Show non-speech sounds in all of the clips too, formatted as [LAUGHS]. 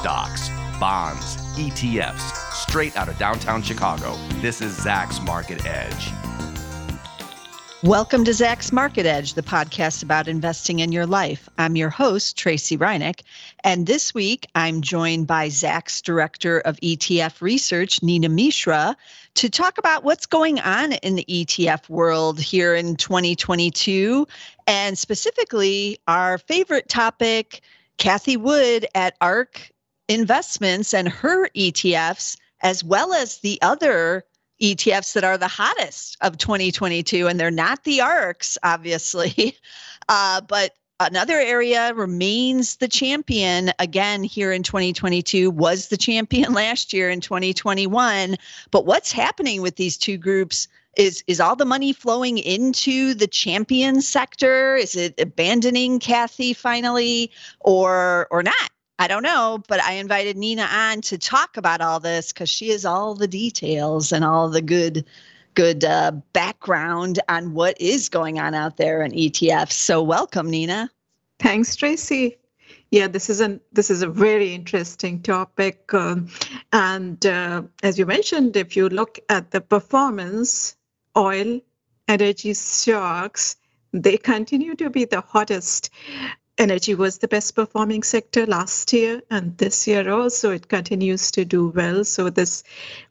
stocks, bonds, ETFs, straight out of downtown Chicago. This is Zacks Market Edge. Welcome to Zacks Market Edge, the podcast about investing in your life. I'm your host, Tracey Ryniec, and this week I'm joined by Zacks Director of ETF Research, Neena Mishra, to talk about what's going on in the ETF world here in 2022, and specifically our favorite topic, Cathie Wood at ARK Investments and her ETFs, as well as the other ETFs that are the hottest of 2022, and they're not the ARKs, obviously. [LAUGHS] Uh, but another area remains the champion. Again here in 2022 was the champion [LAUGHS] last year in 2021 but what's happening with these two groups is is all the money flowing into the champion sector? Is it abandoning Cathie finally or or not I don't know, but I invited Neena on to talk about all this because she has all the details and all the good, good uh, background on what is going on out there in ETFs. So welcome, Neena. Thanks, Tracey. Yeah, this is an this is a very interesting topic, um, and uh, as you mentioned, if you look at the performance, oil, energy stocks, they continue to be the hottest energy was the best performing sector last year and this year also. It continues to do well. So this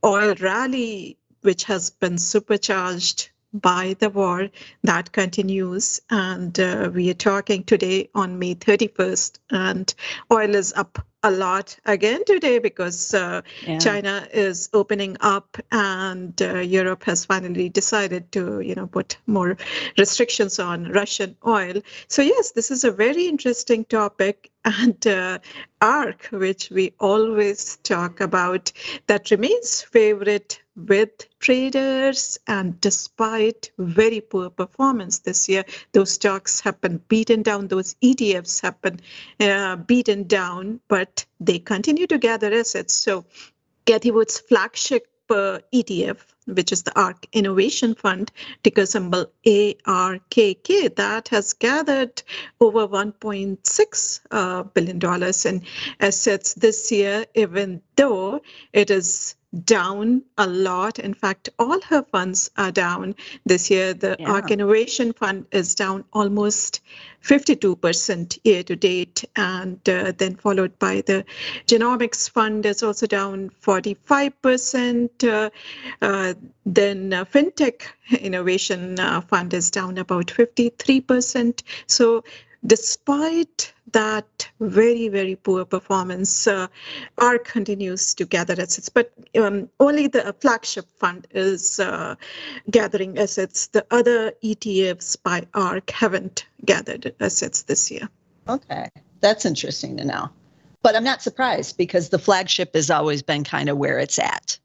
oil rally which has been supercharged by the war that continues and uh, we are talking today on may 31st and oil is up a lot again today because uh, yeah. China is opening up and uh, Europe has finally decided to, you know, put more restrictions on Russian oil. So yes, this is a very interesting topic and uh, ARK, which we always talk about, that remains favorite with traders. And despite very poor performance this year, those stocks have been beaten down, those ETFs have been uh, beaten down, but they continue to gather assets. So Cathie Wood's flagship uh, ETF, which is the ARK Innovation Fund, ticker symbol ARKK, that has gathered over $1.6 uh, billion in assets this year, even though it is down a lot. In fact, all her funds are down this year. The yeah. ARK Innovation Fund is down almost 52% year to date, and uh, then followed by the Genomics Fund is also down 45%. Uh, uh, then uh, FinTech Innovation uh, Fund is down about 53%. So despite that very, very poor performance, uh, ARK continues to gather assets, but um, only the flagship fund is uh, gathering assets. The other ETFs by ARK haven't gathered assets this year. Okay, that's interesting to know. But I'm not surprised because the flagship has always been kind of where it's at.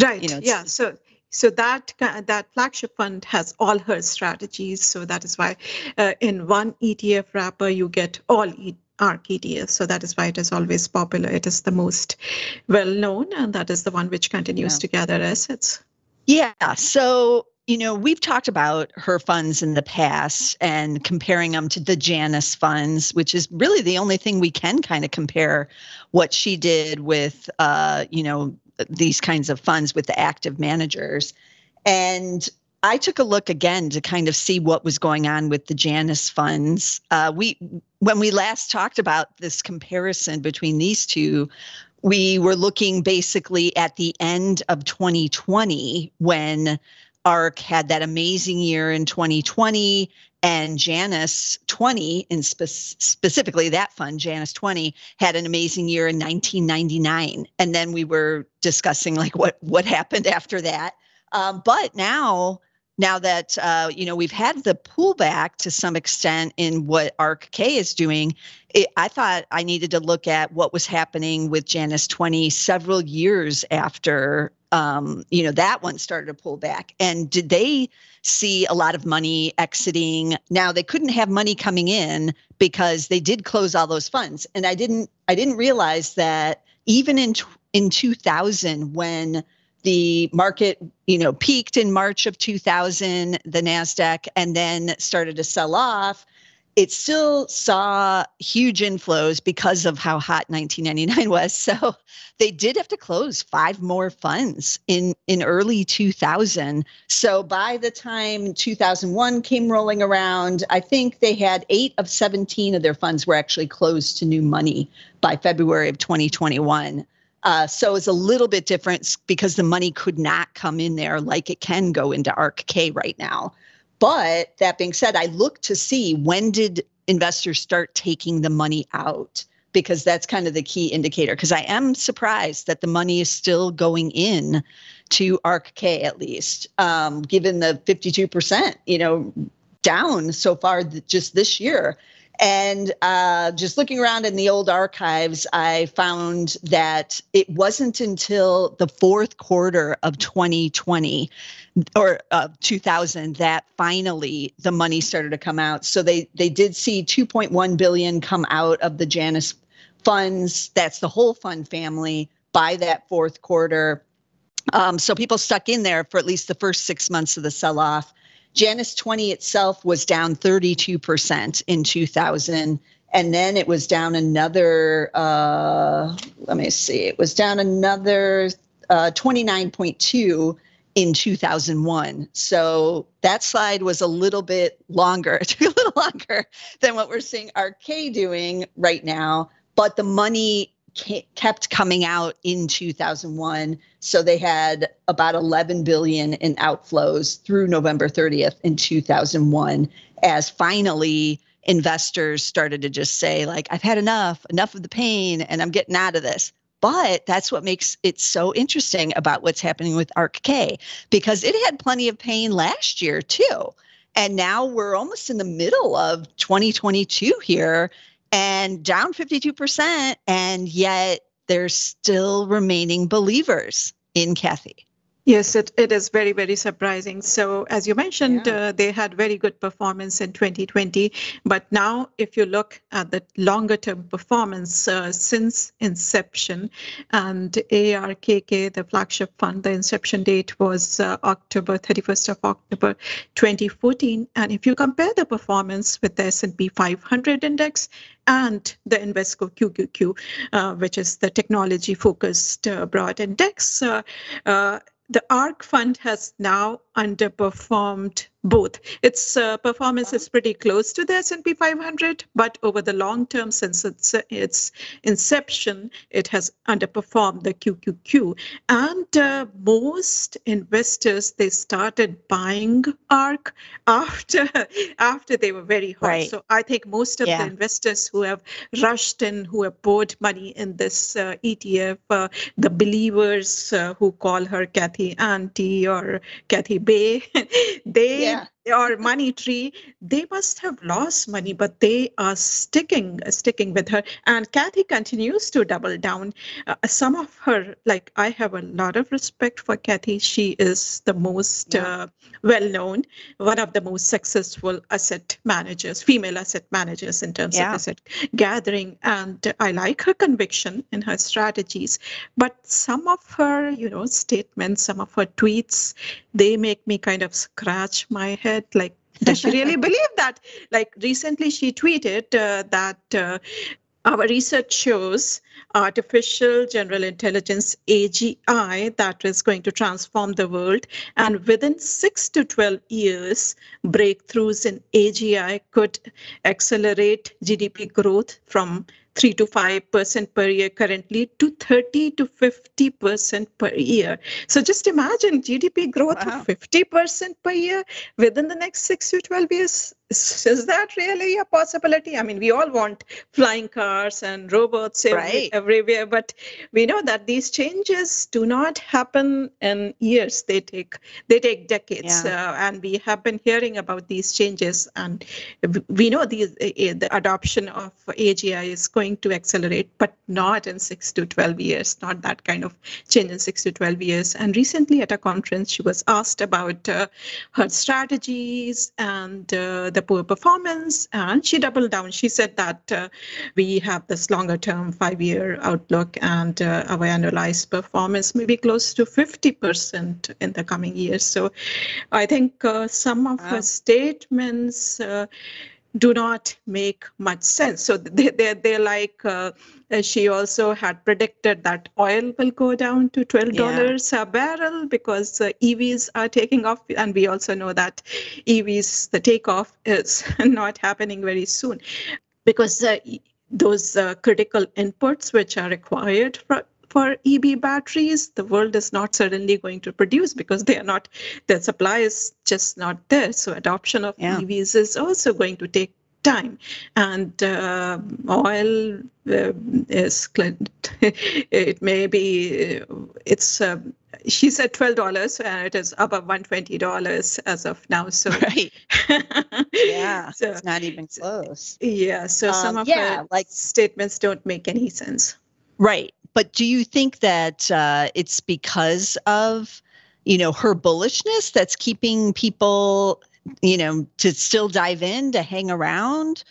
Right. You know, yeah. So so that that flagship fund has all her strategies. So that is why uh, in one ETF wrapper you get all e- ARK ETFs. So that is why it is always popular. It is the most well known, and that is the one which continues yeah. to gather assets. Yeah. So you know, we've talked about her funds in the past and comparing them to the Janus funds, which is really the only thing we can kind of compare what she did with, uh, you know, these kinds of funds with the active managers. And I took a look again to kind of see what was going on with the Janus funds. Uh, we, when we last talked about this comparison between these two, we were looking basically at the end of 2020 when ARK had that amazing year in 2020 and Janus 20 and spe- specifically that fund Janus 20 had an amazing year in 1999 and then we were discussing like what what happened after that. Um, but now now that uh, you know we've had the pullback to some extent in what ARKK is doing, it, I thought I needed to look at what was happening with Janus 20 several years after um, you know that one started to pull back. And did they see a lot of money exiting? Now they couldn't have money coming in because they did close all those funds. And I didn't I didn't realize that even in in 2000 when the market you know peaked in march of 2000 the nasdaq and then started to sell off it still saw huge inflows because of how hot 1999 [LAUGHS] was. So they did have to close five more funds in in early 2000. So by the time 2001 came rolling around, I think they had 8 of 17 of their funds were actually closed to new money by February of 2021. Uh, so it's a little bit different because the money could not come in there like it can go into ARKK right now. But that being said, I look to see when did investors start taking the money out because that's kind of the key indicator. Because I am surprised that the money is still going in to ARKK at least, um, given the 52%, you know, down so far just this year. And uh, just looking around in the old archives, I found that it wasn't until the fourth quarter of 2020 or uh, 2000 that finally the money started to come out. So they they did see 2.1 billion come out of the Janus funds. That's the whole fund family by that fourth quarter. Um, so people stuck in there for at least the first six months of the sell off. Janus 20 itself was down 32% in 2000. And then it was down another, uh, let me see, it was down another uh, 29.2 in 2001. So that slide was a little bit longer, [LAUGHS] it took a little longer than what we're seeing ARKK doing right now. But the money kept coming out in 2001 so they had about 11 billion in outflows through november 30th in 2001 as finally investors started to just say like i've had enough enough of the pain and i'm getting out of this but that's what makes it so interesting about what's happening with ARKK because it had plenty of pain last year too. And now we're almost in the middle of 2022 here and down 52%. And yet there's still remaining believers in Cathie. Yes, it, it is very, very surprising. So, as you mentioned, yeah. uh, they had very good performance in 2020. But now, if you look at the longer term performance uh, since inception, and ARKK, the flagship fund, the inception date was uh, October 31st of October 2014. And if you compare the performance with the S&P 500 index and the Invesco QQQ, uh, which is the technology focused uh, broad index, uh, uh the ARK fund has now underperformed both. Its uh, performance is pretty close to the S&P 500, but over the long term, since its its inception, it has underperformed the QQQ. And uh, most investors they started buying ARK after [LAUGHS] after they were very hot. Right. So I think most of yeah. the investors who have rushed in, who have poured money in this uh, ETF, uh, the believers uh, who call her Cathie Auntie or Cathie Bay, [LAUGHS] they yeah yeah or money tree they must have lost money but they are sticking sticking with her. And Cathie continues to double down. Uh, some of her like i have a lot of respect for Cathie. She is the most yeah. uh, well known one of the most successful asset managers female asset managers in terms yeah. of asset gathering. And i like her conviction in her strategies. But some of her you know statements some of her tweets they make me kind of scratch my head like does she really [LAUGHS] believe that? Like recently she tweeted uh, that uh, our research shows artificial general intelligence agi that is going to transform the world and within 6 to 12 years breakthroughs in agi could accelerate gdp growth from 3 to 5% per year currently to 30 to 50% per year. So just imagine GDP growth wow. of 50% per year within the next 6 to 12 years [LAUGHS] is that really a possibility? I mean, we all want flying cars and robots right. everywhere, but we know that these changes do not happen in years. They take they take decades, yeah. uh, and we have been hearing about these changes, and we know these uh, the adoption of AGI is going to accelerate, but not in six to twelve years. Not that kind of change in six to twelve years. And recently, at a conference, she was asked about uh, her strategies and uh, the poor performance. And she doubled down. She said that uh, we have this longer term five year outlook and uh, our annualized performance may be close to 50% in the coming years. So I think uh, some of wow. her statements uh, do not make much sense. So they, they're, they're like, uh, she also had predicted that oil will go down to $12 yeah. a barrel because uh, EVs are taking off. And we also know that EVs, the takeoff is [LAUGHS] not happening very soon because uh, those uh, critical inputs which are required for, for EV batteries, the world is not suddenly going to produce because they are not, the supply is just not there. So adoption of yeah. EVs is also going to take time. And uh, oil uh, is, [LAUGHS] it may be, it's, uh, she said $12 and it is above $120 as of now. So, [LAUGHS] right. yeah, [LAUGHS] so, it's not even close. Yeah. So um, some of yeah, like statements don't make any sense. Right but do you think that uh, it's because of you know her bullishness that's keeping people you know to still dive in to hang around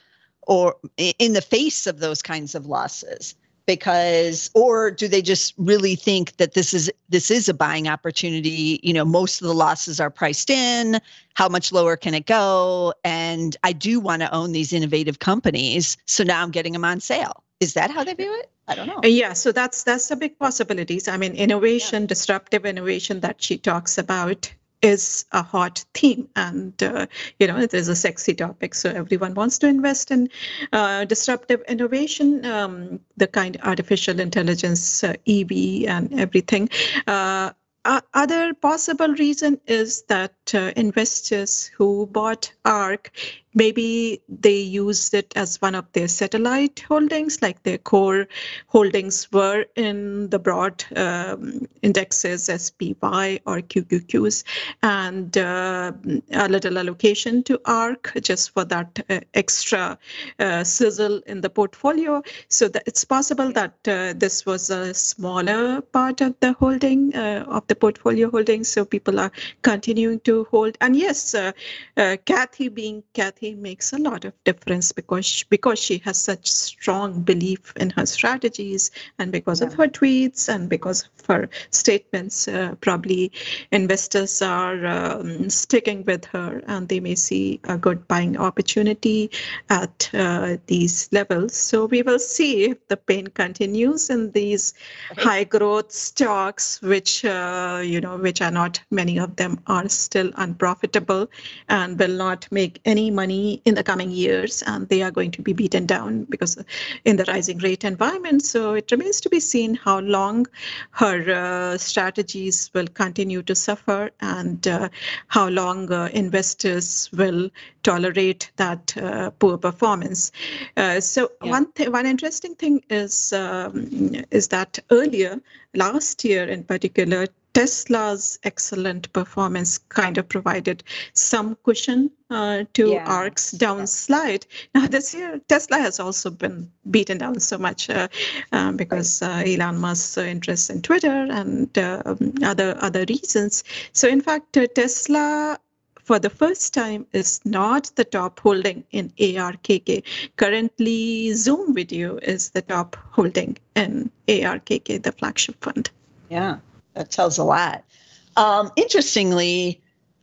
or in the face of those kinds of losses? Because or do they just really think that this is this is a buying opportunity? You know most of the losses are priced in. How much lower can it go? And i do want to own these innovative companies so now i'm getting them on sale. Is that how they view it I don't know. Yeah, so that's that's a big possibilities. I mean, innovation, yeah. disruptive innovation that she talks about is a hot theme and uh, you know it is a sexy topic so everyone wants to invest in uh, disruptive innovation um, the kind of artificial intelligence uh, ev and everything uh, other possible reason is that uh, investors who bought ARK maybe they used it as one of their satellite holdings, like their core holdings were in the broad um, indexes SPY or QQQs, and uh, a little allocation to ARK just for that uh, extra uh, sizzle in the portfolio. So that it's possible that uh, this was a smaller part of the holding uh, of the portfolio holding. So people are continuing to hold. And yes, uh, Cathie being Cathie he makes a lot of difference because she, because she has such strong belief in her strategies and because yeah. of her tweets and because of her statements uh, probably investors are um, sticking with her and they may see a good buying opportunity at uh, these levels so we will see if the pain continues in these high growth stocks which uh, you know which are not many of them are still unprofitable and will not make any money money in the coming years, and they are going to be beaten down because in the rising rate environment. So it remains to be seen how long her uh, strategies will continue to suffer and uh, how long uh, investors will tolerate that uh, poor performance. Uh, so yeah. one th- one interesting thing is um, is that earlier last year in particular Tesla's excellent performance kind of provided some cushion uh, to yeah. ARK's downslide. [LAUGHS] Now, this year, Tesla has also been beaten down so much uh, uh, because uh, Elon Musk's interest in Twitter and um, other other reasons. So, in fact, uh, Tesla for the first time is not the top holding in ARKK. Currently, Zoom Video is the top holding in ARKK, the flagship fund. Yeah that tells a lot. Um, interestingly,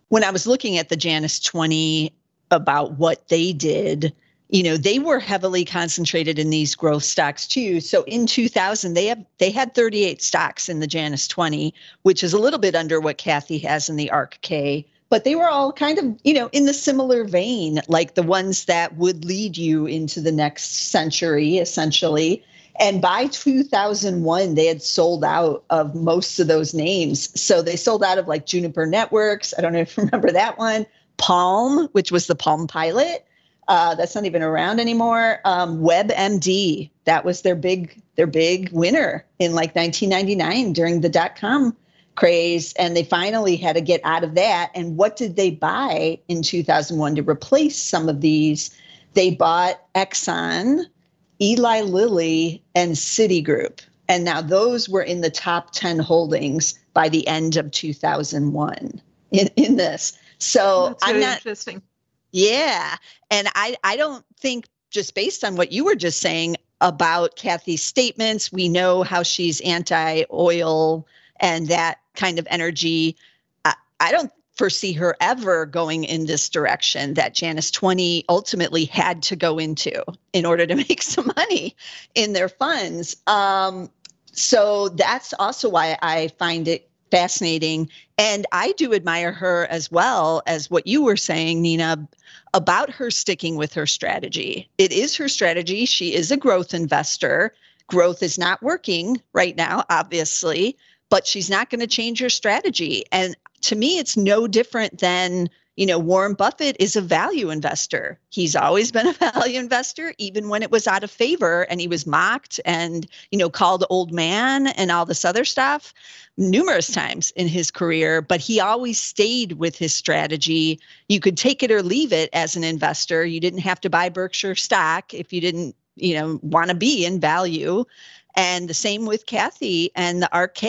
when I was looking at the Janus 20 about what they did, you know, they were heavily concentrated in these growth stocks too. So in 2000, they have they had 38 stocks in the Janus 20, which is a little bit under what Cathie has in the ARKK. But they were all kind of, you know, in the similar vein, like the ones that would lead you into the next century, essentially. And by 2001, they had sold out of most of those names. So they sold out of like Juniper Networks. I don't know if you [LAUGHS] remember that one. Palm, which was the Palm Pilot. Uh, that's not even around anymore. Um, WebMD, that was their big their big winner in like 1999 during the dot com craze, and they finally had to get out of that. And what did they buy in 2001 to replace some of these? They bought Exxon, Eli Lilly, and Citigroup. And now those were in the top 10 holdings by the end of 2001 in, in this. So That's I'm not interesting. Yeah. And I, I don't think just based on what you were just saying about Cathie's statements, we know how she's anti oil and that kind of energy. I, I don't foresee her ever going in this direction that Janus 20 ultimately had to go into in order to [LAUGHS] make some money in their funds. Um, so that's also why I find it fascinating. And I do admire her as well as what you were saying, Neena, about her sticking with her strategy. It is her strategy. She is a growth investor. Growth is not working right now, obviously, but she's not going to change her strategy. And to me, it's no different than you know, Warren Buffett is a value investor. He's always been a [LAUGHS] value investor, even when it was out of favor and he was mocked and, you know, called old man and all this other stuff numerous times in his career. But he always stayed with his strategy. You could take it or leave it as an investor. You didn't have to buy Berkshire stock if you didn't, you know, want to be in value. And the same with Cathie and the RK.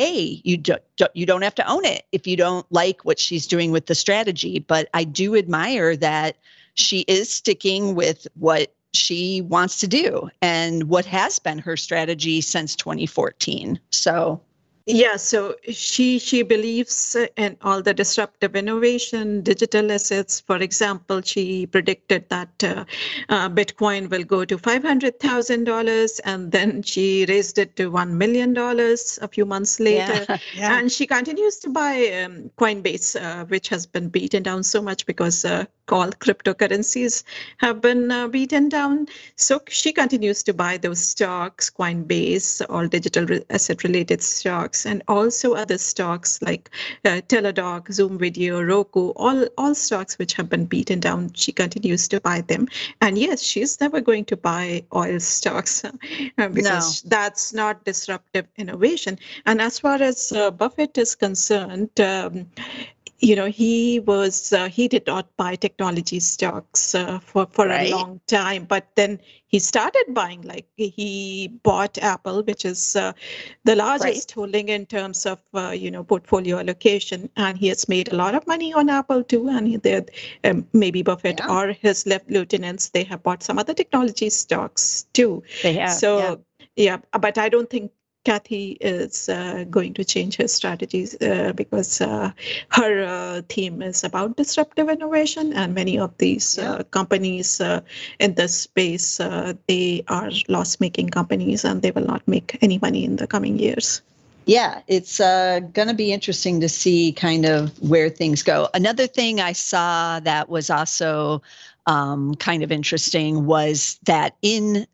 You do, not you don't have to own it if you don't like what she's doing with the strategy. But I do admire that she is sticking with what she wants to do and what has been her strategy since 2014. So yeah, so she she believes in all the disruptive innovation, digital assets. For example, she predicted that uh, uh, Bitcoin will go to five hundred thousand dollars, and then she raised it to one million dollars a few months later. Yeah, [LAUGHS] yeah. And she continues to buy um, Coinbase, uh, which has been beaten down so much because uh, all cryptocurrencies have been uh, beaten down. So she continues to buy those stocks, Coinbase, all digital re- asset related stocks, and also other stocks like uh, Teladoc, Zoom Video, Roku, all, all stocks which have been beaten down. She continues to buy them. And yes, she's never going to buy oil stocks [LAUGHS] uh, because no. that's not disruptive innovation. And as far as uh, Buffett is concerned, um, you know he was uh, he did not buy technology stocks uh, for for right. a long time but then he started buying like he bought apple which is uh, the largest right. holding in terms of uh, you know portfolio allocation and he has made a lot of money on apple too and he, um, maybe buffett yeah. or his left lieutenants they have bought some other technology stocks too they have so yeah. yeah but i don't think Cathie is uh, going to change her strategies uh, because uh, her uh, theme is about disruptive innovation, and many of these uh, yeah. companies uh, in this space they are loss-making companies, and they will not make any money in the coming years. Yeah, it's going to be interesting to see kind of where things go. Another thing I saw that was also um, kind of interesting was that in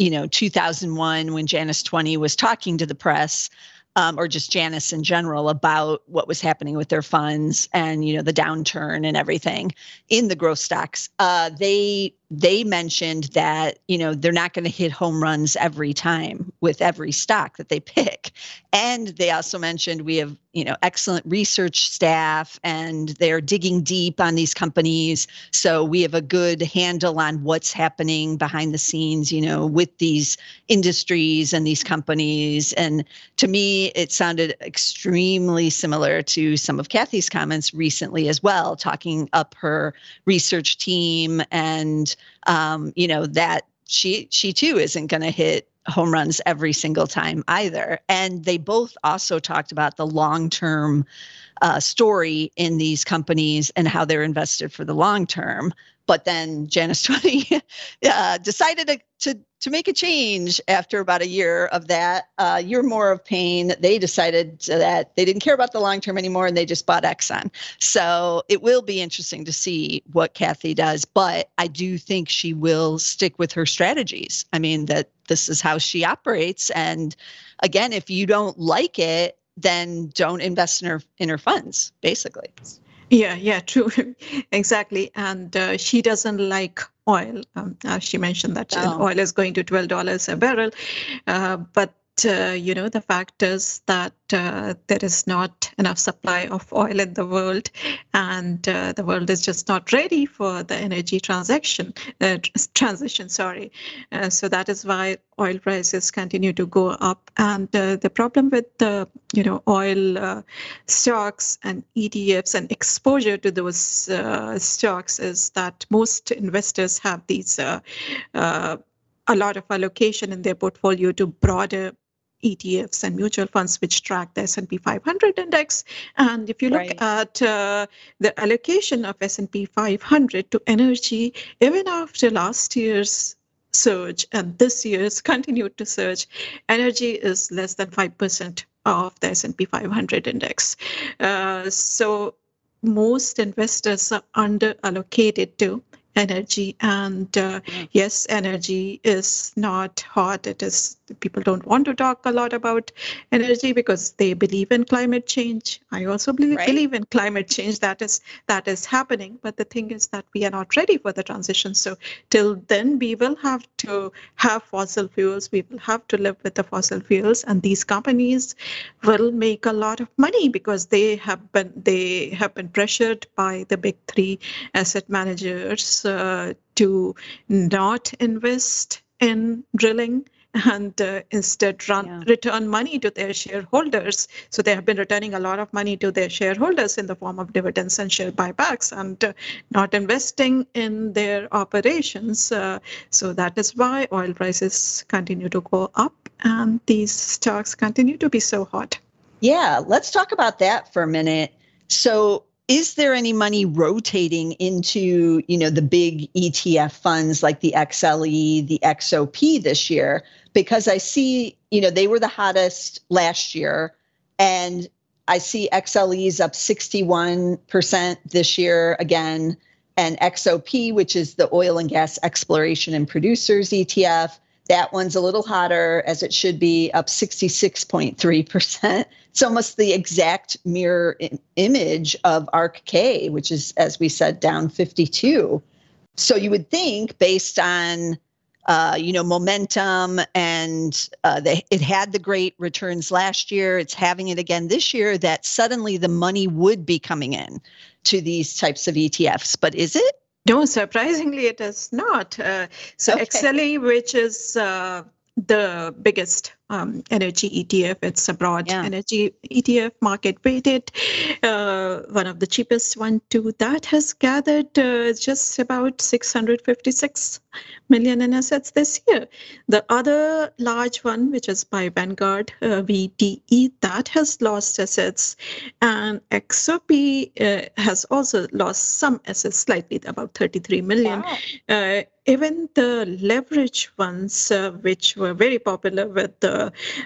you know 2001 when Janus 20 was talking to the press um, or just Janus in general about what was happening with their funds and you know the downturn and everything in the growth stocks. Uh, they they mentioned that you know they're not going to hit home runs every time with every stock that they pick, and they also mentioned we have you know excellent research staff and they're digging deep on these companies. So we have a good handle on what's happening behind the scenes you know with these industries and these companies. And to me it sounded extremely similar to some of Cathie's comments recently as well talking up her research team and um, you know that she she too isn't going to hit home runs every single time either. And they both also talked about the long term uh, story in these companies and how they're invested for the long term. But then Janus [LAUGHS] 20 uh, decided to, to, to, make a change after about a year of that, uh, year more of pain. They decided that they didn't care about the long term anymore and they just bought Exxon. So it will be interesting to see what Cathie does. But I do think she will stick with her strategies. I mean, that this is how she operates. And again, if you don't like it, then don't invest in her in her funds, basically. Yeah, yeah, true, [LAUGHS] exactly. And uh, she doesn't like oil. Um, she mentioned that oh. oil is going to twelve dollars a barrel, uh, but uh, you know, the fact is that uh, there is not enough supply of oil in the world, and uh, the world is just not ready for the energy transaction uh, transition. Sorry, uh, so that is why oil prices continue to go up. And uh, the problem with the you know oil stocks and ETFs and exposure to those stocks is that most investors have these a lot of allocation in their portfolio to broader ETFs and mutual funds which track the S&P 500 index. And if you look right. at uh, the allocation of S&P 500 to energy, even after last year's surge and this year's [LAUGHS] continued to surge, energy is less than 5% of the S&P 500 index. Uh, so most investors are under allocated to energy and uh, yeah. yes energy is not hot it is people don't want to talk a lot about energy because they believe in climate change. I also believe, right. believe in climate change. That is that is happening. But the thing is that we are not ready for the transition. So till then we will have to have fossil fuels. We will have to live with the fossil fuels. And these companies will make a lot of money because they have been they have been pressured by the big three asset managers uh, to not invest in drilling and uh, instead run, yeah. return money to their shareholders. So they have been returning a lot of money to their shareholders in the form of dividends and share buybacks and uh, not investing in their operations. Uh, so that is why oil prices continue to go up and these stocks continue to be so hot. Yeah, let's talk about that for a minute. So is there any money rotating into you know the big ETF funds like the XLE, the XOP this year? Because I see you know they were the hottest last year, and I see XLEs up 61% this year again, and XOP, which is the oil and gas exploration and producers ETF, that one's a little hotter as it should be, up 66.3%. [LAUGHS] It's almost the exact mirror image of ARKK, which is, as we said, down 52. So you would think, based on uh, you know momentum, and uh, it had the great returns last year, it's having it again this year, that suddenly the money would be coming in to these types of ETFs. But is it? No, surprisingly, it is not. Uh, so okay. XLE, which is uh, the biggest um, energy ETF. It's a broad yeah. energy ETF, market weighted, uh, one of the cheapest one too. That has gathered uh, just about 656 million in assets this year. The other large one, which is by Vanguard uh, VDE, that has lost assets, and XOP uh, has also lost some assets, slightly about 33 million. Wow uh, even the leverage ones, uh, which were very popular with the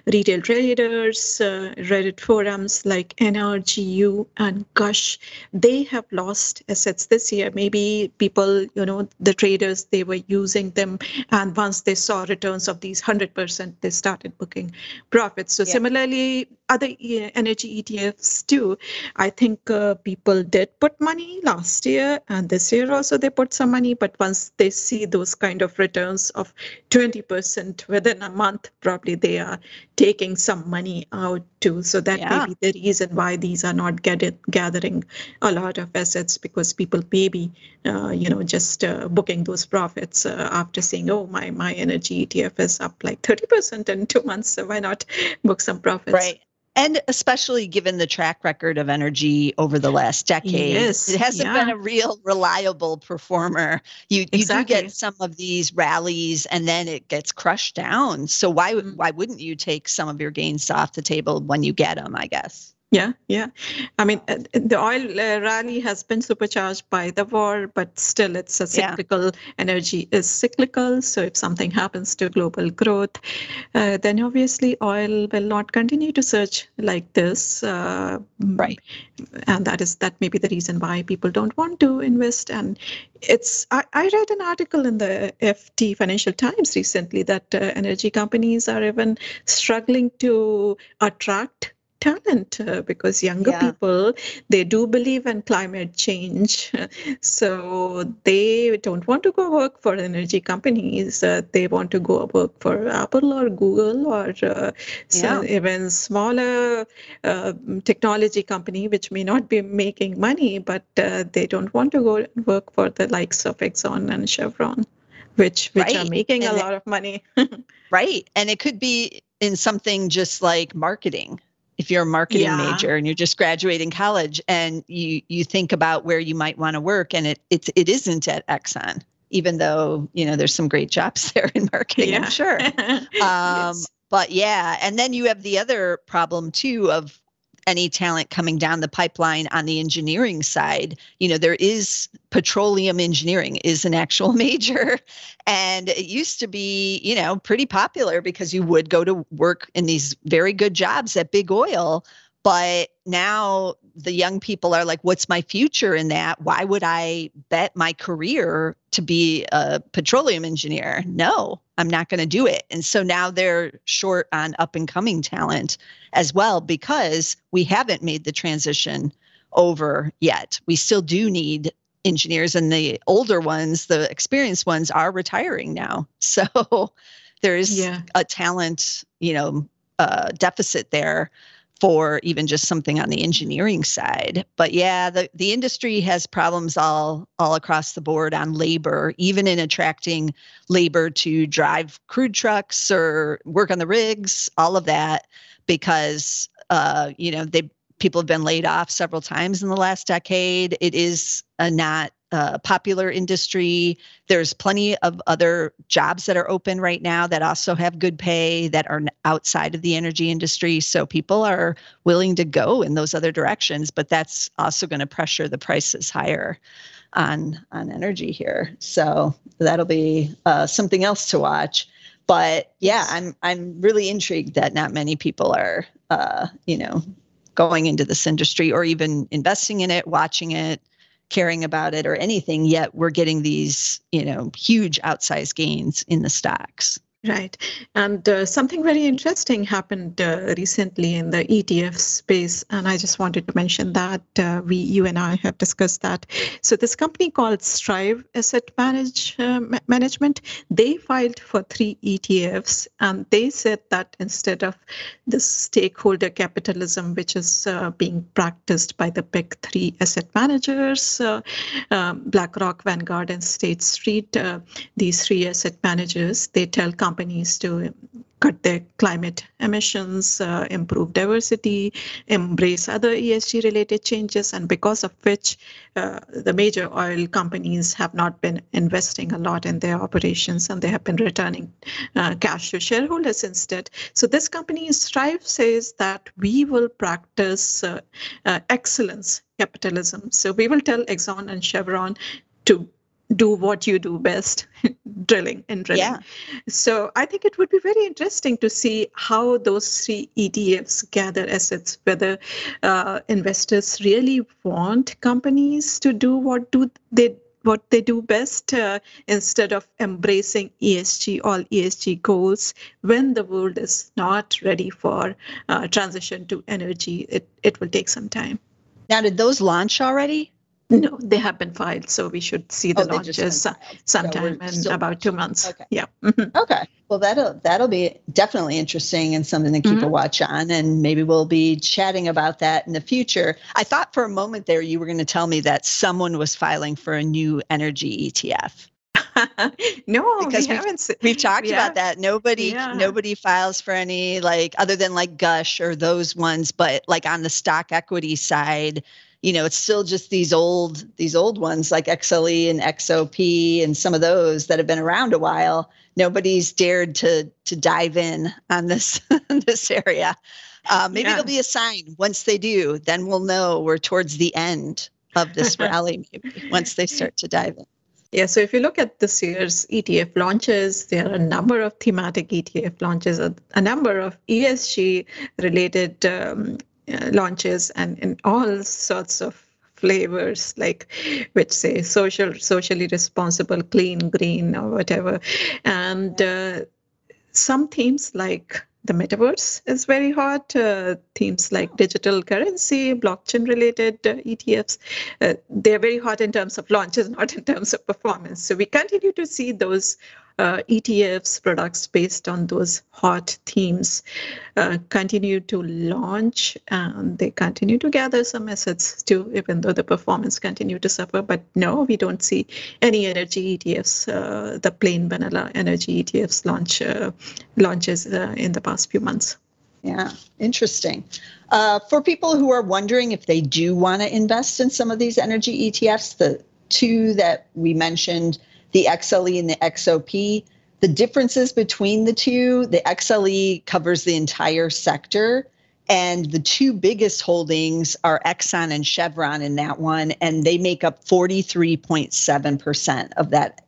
retail traders, uh, Reddit forums like NRGU and Gush, they have lost assets this year. Maybe people, you know, the traders, they were using them. And once they saw returns of these 100%, they started booking profits. So yeah. similarly, other energy ETFs too. I think uh, people did put money last year and this year also they put some money. But once they see those kind of returns of 20% within a month, probably they are taking some money out too. So that yeah. may be the reason why these are not get it, gathering a lot of assets because people may be, uh, you know, just uh, booking those profits uh, after saying, oh, my, my energy ETF is up like 30% in two months. So why not book some profits? Right and especially given the track record of energy over the last decade yes, it hasn't yeah. been a real reliable performer you, you do get some of these rallies and then it gets crushed down so why mm-hmm. why wouldn't you take some of your gains off the table when you get them i guess yeah, yeah. I mean, uh, the oil uh, rally has been supercharged by the war, but still it's a cyclical. Yeah. Energy is cyclical. So if something happens to global growth, uh, then obviously oil will not continue to surge like this. Uh, right. And that is that may be the reason why people don't want to invest. And it's I, I read an article in the FT Financial Times recently that uh, energy companies are even struggling to attract talent uh, because younger yeah. people they do believe in climate change [LAUGHS] so they don't want to go work for energy companies uh, they want to go work for apple or google or uh, yeah. even smaller uh, technology company which may not be making money but uh, they don't want to go work for the likes of exxon and chevron which which right. are making and a lot of money [LAUGHS] right and it could be in something just like marketing if you're a marketing yeah. major and you're just graduating college and you you think about where you might want to work and it it's it isn't at Exxon even though you know there's some great jobs [LAUGHS] there in marketing yeah. I'm sure [LAUGHS] um, yes. but yeah, and then you have the other problem too of any talent coming down the pipeline on the engineering side. You know there is petroleum engineering is an actual [LAUGHS] major. And it used to be you know pretty popular because you would go to work in these very good jobs at big oil. But now the young people are like what's my future in that? Why would i bet my career to be a petroleum engineer? No i'm not going to do it. And so now they're short on up and coming talent as well because we haven't made the transition over yet. We still do need engineers and the older ones the experienced ones are retiring now. [LAUGHS] So there's yeah. a talent you know uh, deficit there for even just something on the engineering side. But yeah, the, the industry has problems all all across the board on labor, even in attracting labor to drive crude trucks or work on the rigs, all of that, because uh, you know, they people have been laid off several times in the last decade. It is a not uh, popular industry. There's plenty of other jobs that are open right now that also have good pay that are outside of the energy industry. So people are willing to go in those other directions, but that's also going to pressure the prices higher on on energy here. So that'll be uh, something else to watch. But yeah, I'm I'm really intrigued that not many people are uh, you know going into this industry or even investing in it, watching it caring about it or anything yet we're getting these you know huge outsized gains in the stocks Right. And uh, something very interesting happened uh, recently in the ETF space. And I just wanted to mention that uh, we, you and I have discussed that. So this company called Strive Asset Manage, uh, Management, they filed for three ETFs. And they said that instead of the stakeholder capitalism, which is uh, being practiced by the big three asset managers, uh, um, BlackRock, Vanguard, and State Street, these three asset managers, they tell companies companies to cut their climate emissions, uh, improve diversity, embrace other ESG related changes, and because of which uh, the major oil companies have not been investing a lot in their operations and they have been returning uh, cash to shareholders instead. So this company, Strive, says that we will practice uh, uh, excellence capitalism. So we will tell Exxon and Chevron to do what you do best [LAUGHS] drilling and drilling yeah. so i think it would be very interesting to see how those three etfs gather assets whether uh, investors really want companies to do what do they what they do best uh, instead of embracing ESG, all ESG goals when the world is not ready for uh, transition to energy. It, it will take some time. Now, did those launch already? No, they have been filed, so we should see the oh, launches sometime so in about two months. Okay. Yeah. Mm-hmm. Okay. Well, that'll that'll be definitely interesting and something to keep mm-hmm. a watch on, and maybe we'll be chatting about that in the future. I thought for a moment there you were going to tell me that someone was filing for a new energy ETF. [LAUGHS] no, because we haven't. We've talked yeah. about that. Nobody, yeah. nobody files for any like other than like Gush or those ones, but like on the stock equity side, you know it's still just these old these old ones like xle and xop and some of those that have been around a while. Nobody's dared to to dive in on this [LAUGHS] this area. Uh, maybe yeah. it'll be a sign once they do then we'll know we're towards the end of this [LAUGHS] rally maybe once they start to dive in. Yeah, so if you look at this year's ETF launches, there are a number of thematic ETF launches, a, a number of ESG related um, launches and in all sorts of flavors like which say social socially responsible clean green or whatever and uh, some themes like the metaverse is very hot. Uh, themes like digital currency, blockchain related uh, ETFs, uh, they're very hot in terms of launches, [LAUGHS] not in terms of performance. So we continue to see those uh, ETFs products based on those hot themes uh, continue to launch and they continue to gather some assets too, even though the performance continue to suffer. But no, we don't see any energy ETFs, uh, the plain vanilla energy ETFs launch uh, launches uh, in the past few months. Yeah, interesting. Uh, for people who are wondering if they do want to invest in some of these energy ETFs, the two that we mentioned the XLE and the XOP. the differences between the two, the XLE covers the entire sector. And the two biggest holdings are Exxon and Chevron in that one, and they make up 43.7% of that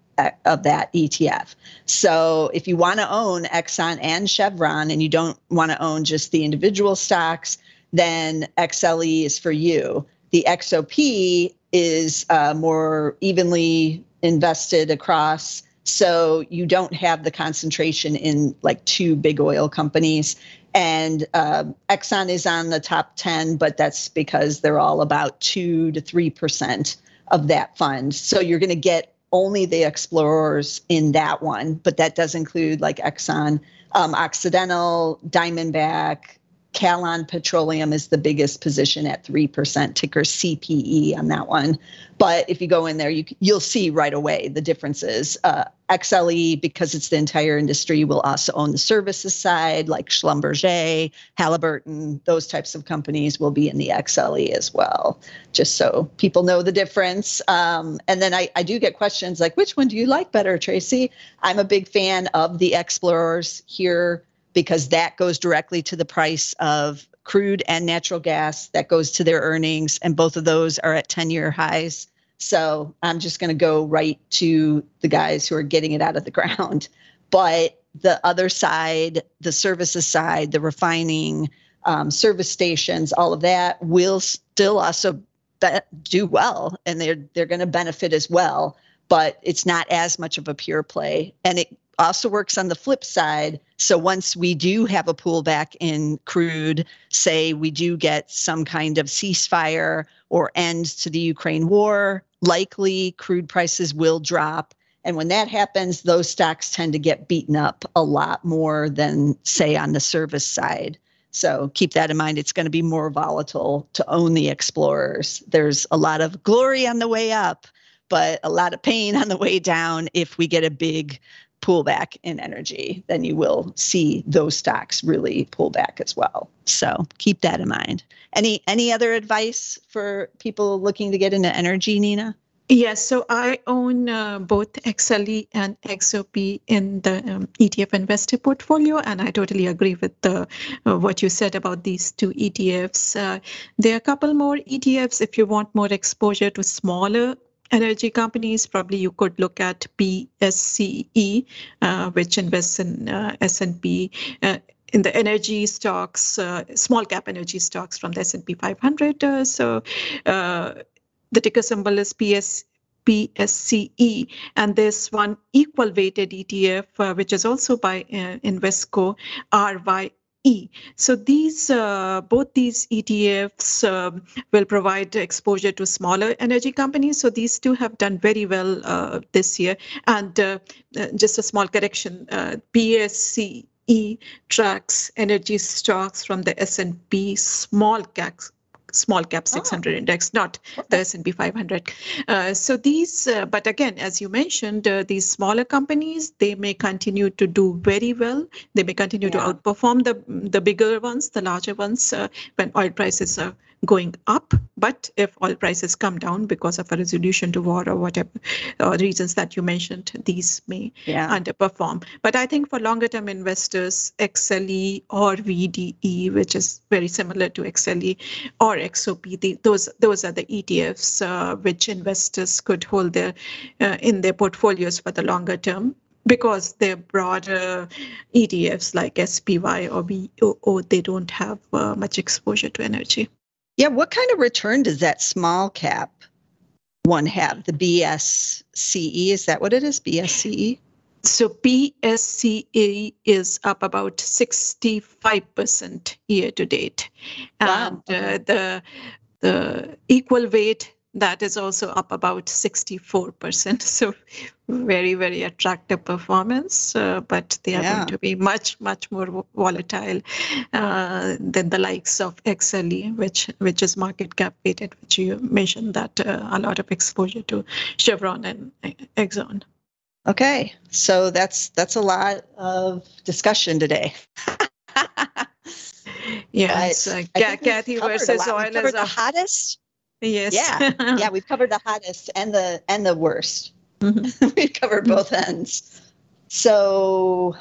of that ETF. So if you want to own Exxon and Chevron and you don't want to own just the individual stocks, then XLE is for you. The XOP is uh, more evenly invested across so you don't have the concentration in like two big oil companies. And uh, Exxon is on the top 10, but that's because they're all about two to 3% of that fund. So you're going to get only the explorers in that one, but that does include like Exxon, um, Occidental, Diamondback, Callon Petroleum is the biggest position at 3%, ticker CPE on that one. But if you go in there, you, you'll see right away the differences. Uh, XLE, because it's the entire industry, will also own the services side, like Schlumberger, Halliburton, those types of companies will be in the XLE as well, just so people know the difference. Um, and then I, I do get questions like, which one do you like better, Tracey? I'm a big fan of the Explorers here because that goes directly to the price of crude and natural gas that goes to their earnings and both of those are at 10 year highs. So i'm just going to go right to the guys who are getting it out of the [LAUGHS] ground. But the other side the services side the refining um, service stations all of that will still also be- do well and they're they're going to benefit as well but it's not as much of a pure play. And it also works on the flip side. So once we do have a pullback in crude, say we do get some kind of ceasefire or end to the Ukraine war, likely crude prices will drop. And when that happens, those stocks tend to get beaten up a lot more than, say, on the service side. So keep that in mind. It's going to be more volatile to own the explorers. There's a lot of glory on the way up, but a lot of pain [LAUGHS] on the way down if we get a big pullback in energy, then you will see those stocks really pull back as well. So keep that in mind. Any any other advice for people looking to get into energy, Neena? Yes, so I own uh, both XLE and XOP in the um, ETF investor portfolio, and I totally agree with the, uh, what you said about these two ETFs. Uh, there are a couple more ETFs if you want more exposure to smaller energy companies, probably you could look at PSCE, uh, which invests in uh, S&P uh, in the energy stocks, uh, small cap energy stocks from the S&P 500. Uh, so uh, the ticker symbol is PS. PSCE, and there's one equal weighted ETF, which is also by Invesco, RY E. So these uh, both these ETFs um, will provide exposure to smaller energy companies. So these two have done very well uh, this year. And uh, uh just a small correction, uh, PSCE tracks energy stocks from the S&P small cap small cap 600 oh. index, not the S&P 500. Uh, so these, uh, but again, as you mentioned, uh, these smaller companies, they may continue to do very well. They may continue yeah. to outperform the the bigger ones, the larger ones, uh, when oil prices are going up. But if oil prices come down because of a resolution to war or whatever uh, reasons that you mentioned, these may yeah. underperform. But I think for longer term investors, XLE or VDE, which is very similar to XLE or XOP, the, those those are the ETFs uh, which investors could hold their uh, in their portfolios for the longer term because they're broader ETFs like SPY or VOO, they don't have uh, much exposure to energy. Yeah, what kind of return does that small cap one have? The BSCE, is that what it is? BSCE? So BSCE is up about 65% year to date. Wow. And uh, the the equal weight that is also up about 64%. [LAUGHS] So very, very attractive performance, uh, but they are yeah. going to be much, much more volatile uh, than the likes of XLE, which which is market cap weighted, which you mentioned that uh, a lot of exposure to Chevron and Exxon. Okay, so that's that's a lot of discussion today. [LAUGHS] yeah, it's, uh, Cathie versus oil is the hottest Yes. Yeah. yeah, we've covered the hottest and the and the worst. Mm-hmm. [LAUGHS] we've covered both ends. so,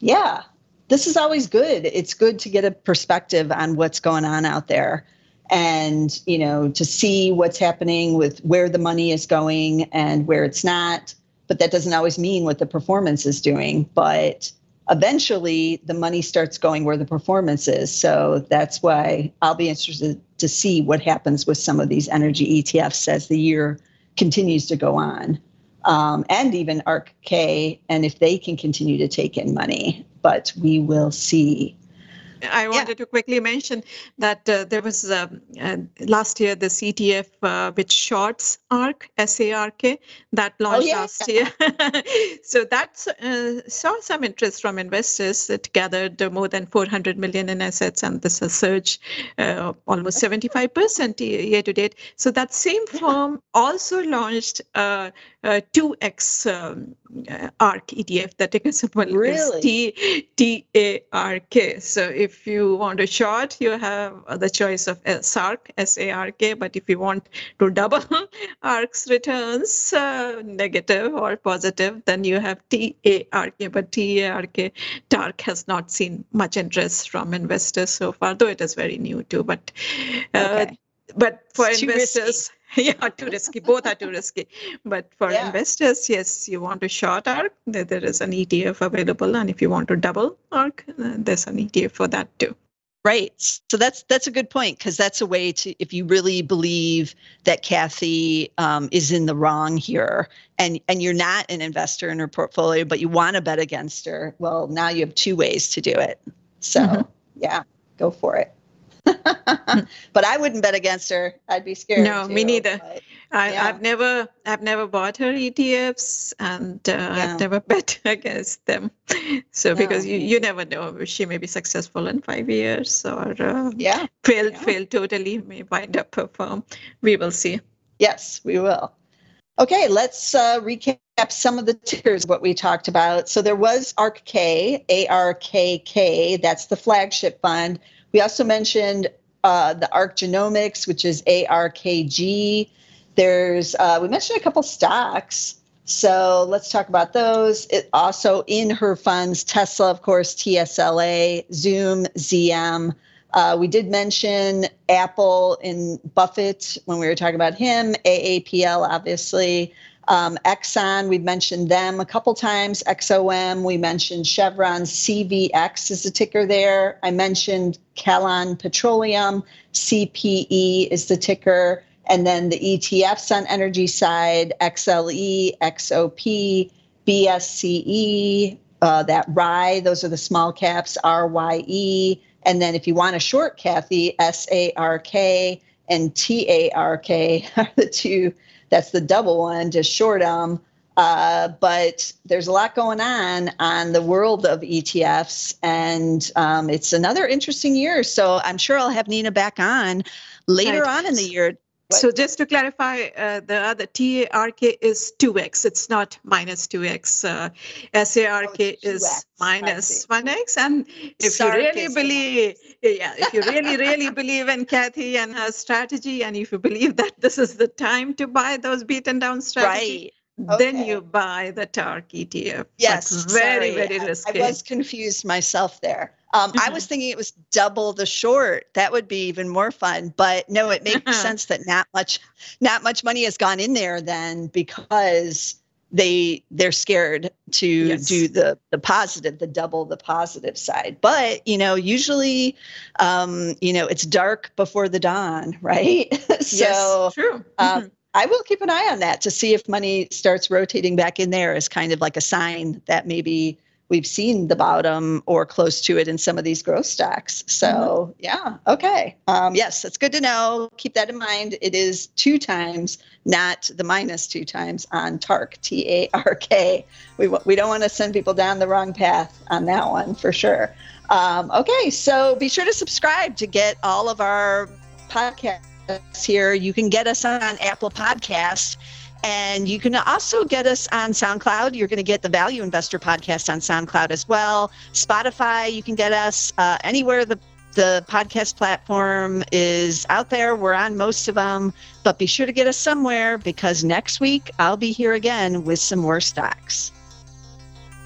yeah, this is always good. It's good to get a perspective on what's going on out there and, you know, to see what's happening with where the money is going and where it's not. But that doesn't always mean what the performance is doing. But eventually the money starts going where the performance is. So that's why I'll be interested to see what happens with some of these energy ETFs as the year continues to go on. Um, and even ARKK, and if they can continue to take in money. But we will see. I wanted yeah. to quickly mention that uh, there was um, uh, last year the CTF uh, which shorts ARK SARK that oh, launched oh, yeah. last year. [LAUGHS] so that uh, saw some interest from investors. It gathered more than 400 million in assets, and this has surged uh, almost 75% year to date. So that same firm also launched uh, 2x um, ARK ETF. The ticker symbol really? is T T A R K. So if you want a short, you have the choice of SARK S A R K. But if you want to double [LAUGHS] ARK's returns, uh, negative or positive, then you have T A R K. But T A R K TARK has not seen much interest from investors so far, though it is very new too. But uh, okay. but for it's investors [LAUGHS] yeah, too risky. Both are too risky. But for yeah. investors, yes, you want to short ARK, there is an ETF available, and if you want to double ARK, uh, there's an ETF for that too. Right. So that's that's a good point because that's a way to if you really believe that Cathie um, is in the wrong here, and and you're not an investor in her portfolio, but you want to bet against her. Well, now you have two ways to do it. So mm-hmm. yeah, go for it. [LAUGHS] but I wouldn't bet against her. I'd be scared. No, too, me neither. But, I, have never, I've never bought her ETFs, and uh, yeah. I've never [LAUGHS] bet against them. So no. because you, you never know, she may be successful in five years, or uh, yeah, fail, yeah. fail totally, may wind up her firm. We will see. Yes, we will. Okay, let's uh, recap some of the tickers, what we talked about. So there was ARK, A R K K, that's the flagship fund. We also mentioned uh, the ARK Genomics, which is ARKG. There's uh, we mentioned a couple stocks. So let's talk about those. It also in her funds, Tesla, of course, TSLA, Zoom, ZM. Uh, we did mention Apple in Buffett when we were talking about him, AAPL, obviously. Um, Exxon, we've mentioned them a couple times. XOM, we mentioned Chevron. CVX is the ticker there. I mentioned Callon Petroleum. CPE is the ticker. And then the ETFs on energy side XLE, XOP, BSCE, uh, that RYE, those are the small caps, RYE. And then if you want a short Cathie, SARK and TARK [LAUGHS] are the two that's the double one to short them. Uh, but there's a lot going on on the world of ETFs, and um, it's another interesting year. So I'm sure I'll have Neena back on later right. on in the year So just to clarify, uh, the other TARK is 2x. It's not minus 2x. Uh, SARK oh, is minus 1x. And if you really believe, yeah, if you really, really believe in Cathie and her strategy, and if you believe that this is the time to buy those beaten down strategies, right. Okay. Then you buy the TARK ETF. Yes, very, sorry. very risky. I was confused myself there. Um, mm-hmm. I was thinking it was double the short. That would be even more fun. But no, it makes [LAUGHS] sense that not much, not much money has gone in there then because they they're scared to yes. do the the positive, the double the positive side. But you know, usually, um, you know, it's dark before the dawn, [LAUGHS] right? so yes, true. Um, mm-hmm. I will keep an eye on that to see if money starts rotating back in there as kind of like a sign that maybe we've seen the bottom or close to it in some of these growth stocks. So mm-hmm. yeah, okay. Um, yes, that's good to know. Keep that in mind. It is two times, not the minus two times on TARK, T A R K. We, we don't want to send people down the wrong path on that one for sure. Um, okay, so be sure to subscribe to get all of our podcasts here. You can get us on Apple Podcasts and you can also get us on SoundCloud. You're going to get the Value Investor podcast on SoundCloud as well. Spotify, you can get us uh, anywhere the the podcast platform is out there. We're on most of them, but be sure to get us somewhere because next week I'll be here again with some more stocks.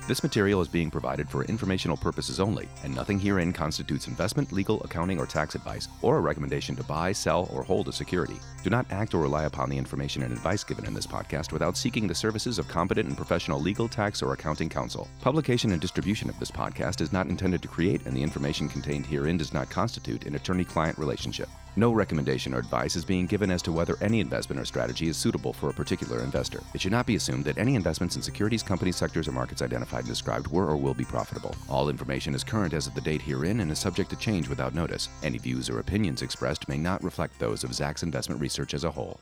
This material is being provided for informational purposes only, and nothing herein constitutes investment, legal, accounting, or tax advice, or a recommendation to buy, sell, or hold a security. Do not act or rely upon the information and advice given in this podcast without seeking the services of competent and professional legal, tax, or accounting counsel. Publication and distribution of this podcast is not intended to create, and the information contained herein does not constitute an attorney client relationship. No recommendation or advice is being given as to whether any investment or strategy is suitable for a particular investor. It should not be assumed that any investments in securities, companies, sectors, or markets identified and described were or will be profitable. All information is current as of the date herein and is subject to change without notice. Any views or opinions expressed may not reflect those of Zacks Investment Research as a whole.